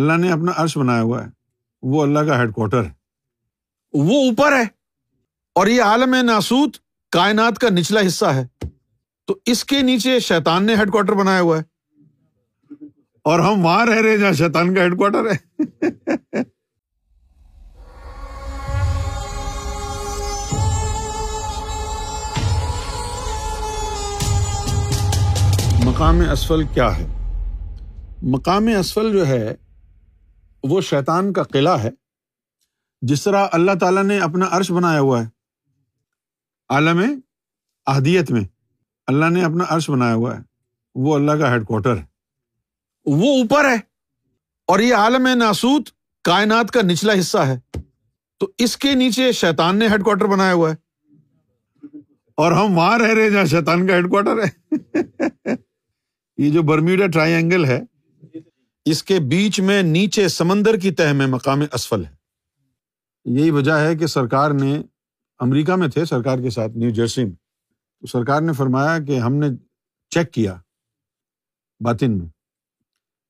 اللہ نے اپنا عرش بنایا ہوا ہے۔ وہ اللہ کا ہیڈ کوارٹر ہے۔ وہ اوپر ہے۔ اور یہ عالم ناسوت کائنات کا نچلا حصہ ہے۔ تو اس کے نیچے شیطان نے ہیڈ کوارٹر بنایا ہوا ہے۔ اور ہم وہاں رہ رہے جہاں شیطان کا ہیڈ کوارٹر ہے۔ مقام اسفل کیا ہے؟ مقام اسفل جو ہے وہ شیطان کا قلعہ ہے، جس طرح اللہ تعالیٰ نے اپنا عرش بنایا ہوا ہے، عالم احدیت میں اللہ نے اپنا عرش بنایا ہوا ہے، وہ اللہ کا ہیڈ کوارٹر ہے۔ وہ اوپر ہے اور یہ عالم ناسوت کائنات کا نچلا حصہ ہے۔ تو اس کے نیچے شیطان نے ہیڈ کوارٹر بنایا ہوا ہے۔ اور ہم وہاں رہ رہے جہاں شیطان کا ہیڈ کوارٹر ہے۔ یہ جو برمیڈا ٹرائی اینگل ہے اس کے بیچ میں نیچے سمندر کی تہ میں مقام اسفل ہے۔ یہی وجہ ہے کہ سرکار نے امریکہ میں تھے، سرکار کے ساتھ نیو جرسی میں۔ تو سرکار نے فرمایا کہ ہم نے چیک کیا باطن میں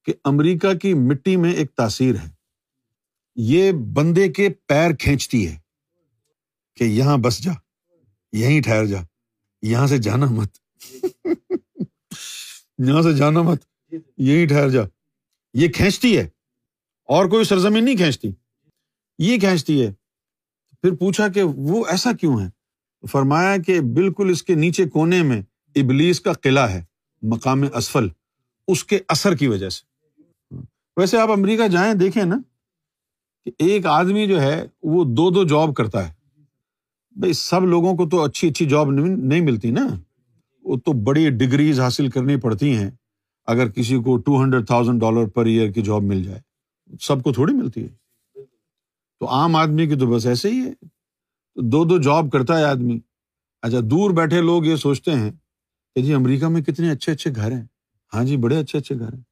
کہ امریکہ کی مٹی میں ایک تاثیر ہے۔ یہ بندے کے پیر کھینچتی ہے کہ یہاں بس جا، یہیں ٹھہر جا، یہاں سے جانا مت۔ یہاں سے جانا مت یہی ٹھہر جا۔ یہ کھینچتی ہے اور کوئی سرزمین نہیں کھینچتی۔ یہ کھینچتی ہے۔ پھر پوچھا کہ وہ ایسا کیوں ہے؟ فرمایا کہ بالکل اس کے نیچے کونے میں ابلیس کا قلعہ ہے، مقام اسفل، اس کے اثر کی وجہ سے۔ ویسے آپ امریکہ جائیں، دیکھیں نا کہ ایک آدمی جو ہے، وہ دو دو جاب کرتا ہے۔ بھائی سب لوگوں کو تو اچھی اچھی جاب نہیں ملتی نا۔ وہ تو بڑی ڈگریز حاصل کرنی پڑتی ہیں۔ اگر کسی کو two hundred thousand dollar per year کی جاب مل جائے، سب کو تھوڑی ملتی ہے۔ تو عام آدمی کی تو بس ایسے ہی ہے۔ دو دو جاب کرتا ہے آدمی۔ اچھا دور بیٹھے لوگ یہ سوچتے ہیں کہ جی امریکہ میں کتنے اچھے اچھے گھر ہیں۔ ہاں جی بڑے اچھے اچھے گھر ہیں۔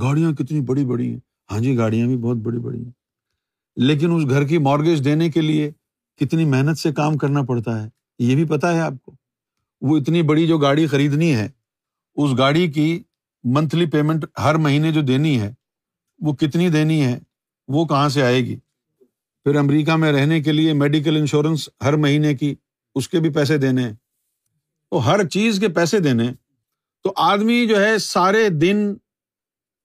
گاڑیاں کتنی بڑی بڑی ہیں۔ ہاں جی گاڑیاں بھی بہت بڑی بڑی ہیں۔ لیکن اس گھر کی مارگیج دینے کے لیے کتنی محنت سے کام کرنا پڑتا ہے؟ یہ بھی پتا ہے آپ کو۔ وہ اتنی بڑی جو گاڑی خریدنی ہے، اس گاڑی کی منتھلی پیمنٹ ہر مہینے جو دینی ہے، وہ کتنی دینی ہے، وہ کہاں سے آئے گی؟ پھر امریکہ میں رہنے کے لیے میڈیکل انشورنس ہر مہینے کی اس کے بھی پیسے دینے وہ ہر چیز کے پیسے دینے تو آدمی جو ہے سارے دن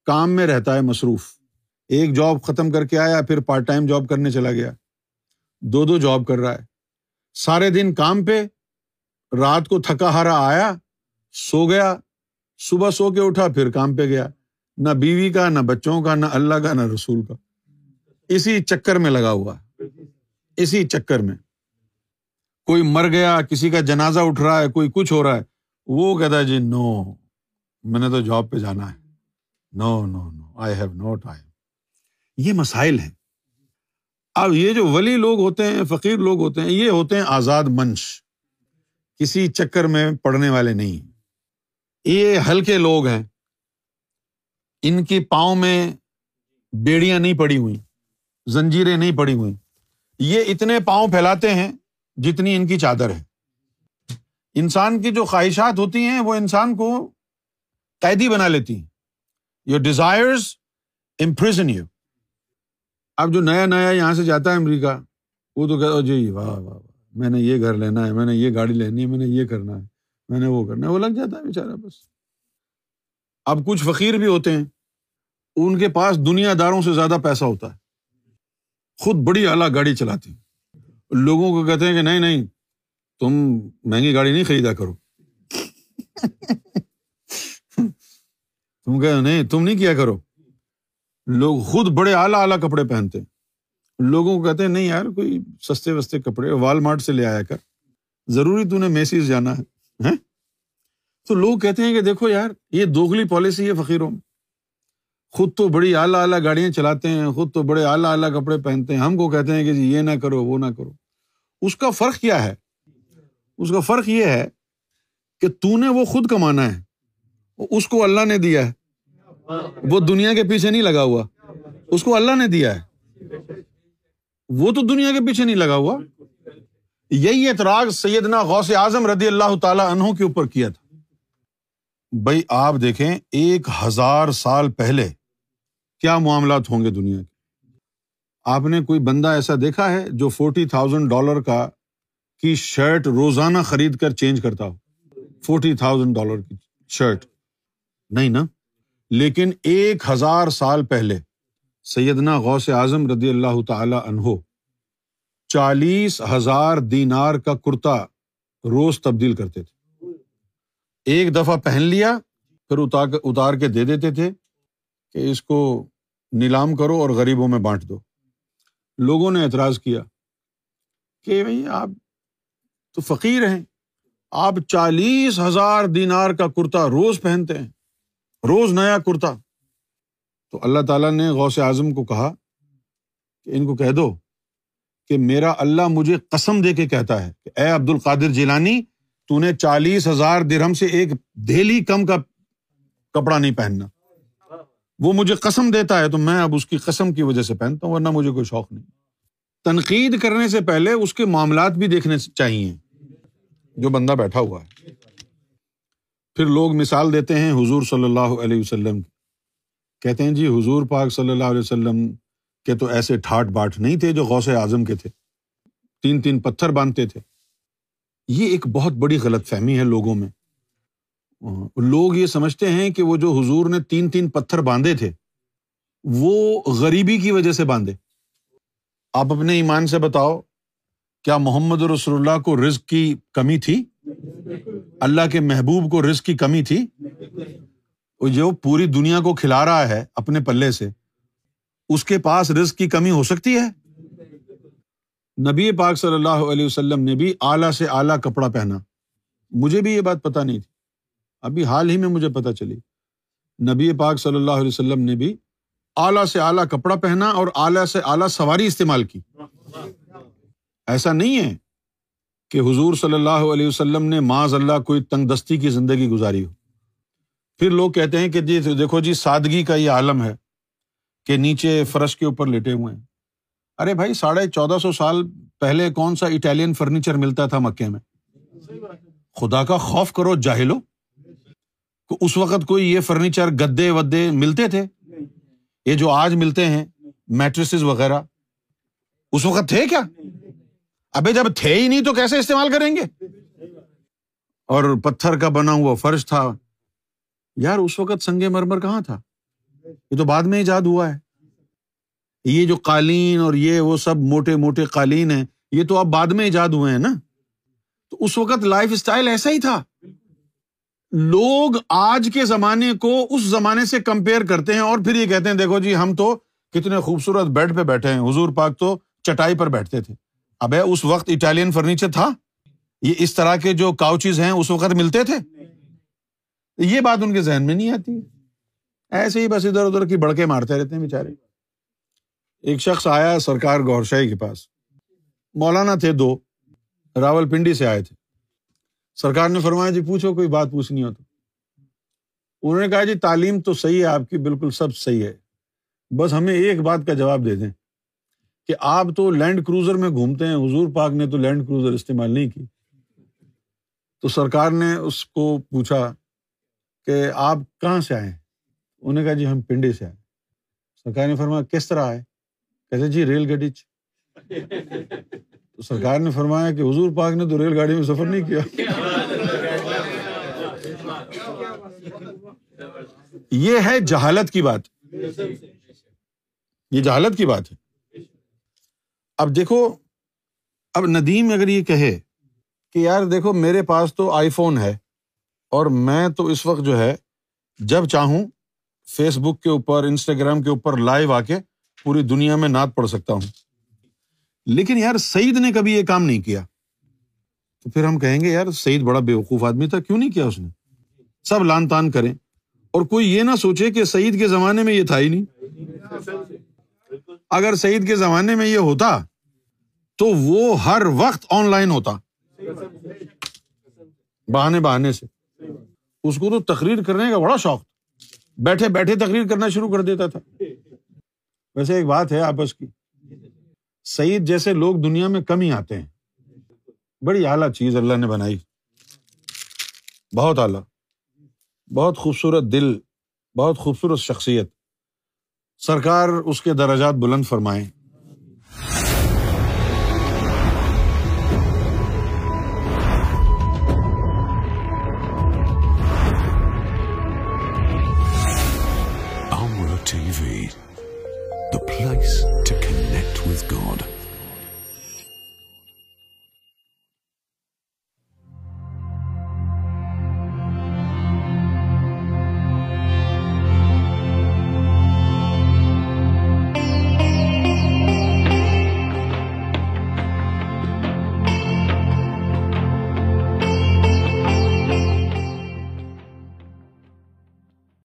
کام میں رہتا ہے مصروف۔ ایک جاب ختم کر کے آیا، پھر پارٹ ٹائم جاب کرنے چلا گیا۔ دو دو جاب کر رہا ہے۔ سارے دن کام پہ، رات کو تھکا ہارا آیا، سو گیا۔ صبح سو کے اٹھا، پھر کام پہ گیا۔ نہ بیوی کا، نہ بچوں کا، نہ اللہ کا، نہ رسول کا۔ اسی چکر میں لگا ہوا۔ اسی چکر میں۔ کوئی مر گیا، کسی کا جنازہ اٹھ رہا ہے، کوئی کچھ ہو رہا ہے۔ وہ کہتا ہے جی نو میں نے تو جاب پہ جانا ہے۔ نو نو نو آئی ہیو نو ٹائم یہ مسائل ہیں۔ اب یہ جو ولی لوگ ہوتے ہیں، فقیر لوگ ہوتے ہیں، یہ ہوتے ہیں آزاد منش۔ کسی چکر میں پڑنے والے نہیں۔ یہ ہلکے لوگ ہیں۔ ان کی پاؤں میں بیڑیاں نہیں پڑی ہوئی زنجیریں نہیں پڑی ہوئی یہ اتنے پاؤں پھیلاتے ہیں جتنی ان کی چادر ہے۔ انسان کی جو خواہشات ہوتی ہیں، وہ انسان کو قیدی بنا لیتی ہیں۔ یور ڈیزائرز امپریزن یو اب جو نیا نیا یہاں سے جاتا ہے امریکہ، وہ تو کہتا جی واہ واہ واہ، میں نے یہ گھر لینا ہے، میں نے یہ گاڑی لینی ہے، میں نے یہ کرنا ہے۔ میں نے وہ کرنا ہے وہ لگ جاتا ہے بےچارا بس۔ اب کچھ فقیر بھی ہوتے ہیں، ان کے پاس دنیا داروں سے زیادہ پیسہ ہوتا ہے۔ خود بڑی اعلیٰ گاڑی چلاتی لوگوں کو کہتے ہیں کہ نہیں نہیں، تم مہنگی گاڑی نہیں خریدا کرو۔ تم کہ نہیں، تم نہیں کیا کرو۔ لوگ خود بڑے اعلیٰ اعلیٰ کپڑے پہنتے ہیں۔ لوگوں کو کہتے ہیں، نہیں یار، کوئی سستے وستے کپڑے وال مارٹ سے لے آیا کر۔ ضروری تو نے میسیز جانا ہے۔ تو لوگ کہتے ہیں کہ دیکھو یار، یہ دوگلی پالیسی ہے فقیروں میں۔ خود تو بڑی اعلیٰ اعلیٰ گاڑیاں چلاتے ہیں، خود تو بڑے اعلیٰ اعلیٰ کپڑے پہنتے ہیں۔ ہم کو کہتے ہیں کہ جی یہ نہ کرو، وہ نہ کرو۔ اس کا فرق کیا ہے؟ اس کا فرق یہ ہے کہ تو نے وہ خود کمانا ہے۔ اس کو اللہ نے دیا ہے۔ وہ دنیا کے پیچھے نہیں لگا ہوا۔ اس کو اللہ نے دیا ہے۔ وہ تو دنیا کے پیچھے نہیں لگا ہوا۔ یہی اعتراض سیدنا غوث اعظم رضی اللہ تعالیٰ انہوں کے اوپر کیا تھا۔ بھائی آپ دیکھیں، ایک ہزار سال پہلے کیا معاملات ہوں گے دنیا کے؟ آپ نے کوئی بندہ ایسا دیکھا ہے جو فورٹی تھاؤزینڈ ڈالر کا کی شرٹ روزانہ خرید کر چینج کرتا ہو؟ فورٹی تھاؤزینڈ ڈالر کی شرٹ نہیں نا؟ لیکن ایک ہزار سال پہلے سیدنا غوث اعظم رضی اللہ تعالی عنہ چالیس ہزار دینار کا کرتا روز تبدیل کرتے تھے۔ ایک دفعہ پہن لیا، پھر اتار کے دے دیتے تھے کہ اس کو نیلام کرو اور غریبوں میں بانٹ دو۔ لوگوں نے اعتراض کیا کہ بھائی آپ تو فقیر ہیں۔ آپ چالیس ہزار دینار کا کرتا روز پہنتے ہیں، روز نیا کرتا۔ تو اللہ تعالیٰ نے غوث اعظم کو کہا کہ ان کو کہہ دو کہ میرا اللہ مجھے قسم دے کے کہتا ہے کہ اے عبد القادر جیلانی، تو نے چالیس ہزار درہم سے ایک دہلی کم کا کپڑا نہیں پہننا۔ وہ مجھے قسم دیتا ہے، تو میں اب اس کی قسم کی وجہ سے پہنتا ہوں، ورنہ مجھے کوئی شوق نہیں۔ تنقید کرنے سے پہلے اس کے معاملات بھی دیکھنے چاہیے، جو بندہ بیٹھا ہوا ہے۔ پھر لوگ مثال دیتے ہیں حضور صلی اللہ علیہ وسلم کہتے ہیں جی حضور پاک صلی اللہ علیہ وسلم کے تو ایسے ٹھاٹ باٹ نہیں تھے جو غوث اعظم کے تھے۔ تین تین پتھر باندھتے تھے۔ یہ ایک بہت بڑی غلط فہمی ہے لوگوں میں۔ لوگ یہ سمجھتے ہیں کہ وہ جو حضور نے تین تین پتھر باندھے تھے، وہ غریبی کی وجہ سے باندھے۔ آپ اپنے ایمان سے بتاؤ، کیا محمد رسول اللہ کو رزق کی کمی تھی؟ اللہ کے محبوب کو رزق کی کمی تھی؟ جو پوری دنیا کو کھلا رہا ہے اپنے پلے سے اس کے پاس رزق کی کمی ہو سکتی ہے؟ نبی پاک صلی اللہ علیہ وسلم نے بھی اعلیٰ سے اعلیٰ کپڑا پہنا۔ مجھے بھی یہ بات پتا نہیں تھی۔ ابھی حال ہی میں مجھے پتا چلی۔ نبی پاک صلی اللہ علیہ وسلم نے بھی اعلیٰ سے اعلیٰ کپڑا پہنا اور اعلیٰ سے اعلیٰ سواری استعمال کی۔ ایسا نہیں ہے کہ حضور صلی اللہ علیہ وسلم نے معاذ اللہ کوئی تنگ دستی کی زندگی گزاری ہو۔ پھر لوگ کہتے ہیں کہ جی دیکھو جی سادگی کا یہ عالم ہے۔ کہ نیچے فرش کے اوپر لیٹے ہوئے ہیں۔ ارے بھائی، ساڑھے چودہ سو سال پہلے کون سا اٹالین فرنیچر ملتا تھا مکے میں؟ خدا کا خوف کرو جاہلو۔ اس وقت کوئی یہ فرنیچر گدے ودے ملتے تھے؟ یہ جو آج ملتے ہیں میٹریس وغیرہ۔ اس وقت تھے کیا؟ ابھی جب تھے ہی نہیں تو کیسے استعمال کریں گے؟ اور پتھر کا بنا ہوا فرش تھا۔ یار، اس وقت سنگے مرمر کہاں تھا؟ یہ تو بعد میں ایجاد ہوا ہے۔ یہ جو قالین اور یہ وہ سب موٹے موٹے قالین ہیں، یہ تو اب بعد میں ایجاد ہوئے ہیں نا۔ تو اس وقت لائف اسٹائل ایسا ہی تھا۔ لوگ آج کے زمانے کو اس زمانے سے کمپیئر کرتے ہیں اور پھر یہ کہتے ہیں، دیکھو جی ہم تو کتنے خوبصورت بیڈ پہ بیٹھے ہیں۔ حضور پاک تو چٹائی پر بیٹھتے تھے۔ اب اس وقت اٹالین فرنیچر تھا۔ یہ اس طرح کے جو کاؤچز ہیں، اس وقت ملتے تھے؟ یہ بات ان کے ذہن میں نہیں آتی۔ ایسے ہی بس ادھر ادھر کی بڑکے مارتے رہتے ہیں بےچارے ایک شخص آیا سرکار گور شاہی کے پاس۔ مولانا تھے دو، راول پنڈی سے آئے تھے۔ سرکار نے فرمایا جی پوچھو، کوئی بات پوچھنی ہو تو۔ انہوں نے کہا جی تعلیم تو صحیح ہے، آپ کی بالکل سب صحیح ہے۔ بس ہمیں ایک بات کا جواب دے دیں کہ آپ تو لینڈ کروزر میں گھومتے ہیں۔ حضور پاک نے تو لینڈ کروزر استعمال نہیں کی۔ تو سرکار نے اس کو پوچھا کہ آپ کہاں سے آئے ہیں؟ انہوں نے کہا جی ہم پنڈی سے آئے سرکار نے فرمایا کس طرح آئے؟ کہتے جی ریل گاڑی تو سرکار نے فرمایا کہ حضور پاک نے تو ریل گاڑی میں سفر نہیں کیا۔ یہ ہے جہالت کی بات۔ یہ جہالت کی بات ہے۔ اب دیکھو، اب ندیم اگر یہ کہے کہ یار دیکھو میرے پاس تو آئی فون ہے اور میں تو اس وقت جو ہے جب چاہوں فیس بک کے اوپر، انسٹاگرام کے اوپر لائیو آ کے پوری دنیا میں نعت پڑھ سکتا ہوں۔ لیکن یار، سعید نے کبھی یہ کام نہیں کیا۔ تو پھر ہم کہیں گے، یار، سعید بڑا بے وقوف آدمی تھا، کیوں نہیں کیا اس نے؟ سب لان تان کریں۔ اور کوئی یہ نہ سوچے کہ سعید کے زمانے میں یہ تھا ہی نہیں۔ اگر سعید کے زمانے میں یہ ہوتا تو وہ ہر وقت آن لائن ہوتا۔ بہانے بہانے سے۔ اس کو تو تقریر کرنے کا بڑا شوق بیٹھے بیٹھے تقریر کرنا شروع کر دیتا تھا۔ ویسے ایک بات ہے آپس کی۔ سعید جیسے لوگ دنیا میں کم ہی آتے ہیں۔ بڑی اعلیٰ چیز اللہ نے بنائی۔ بہت اعلیٰ۔ بہت خوبصورت دل، بہت خوبصورت شخصیت۔ سرکار اس کے درجات بلند فرمائیں place to connect with God.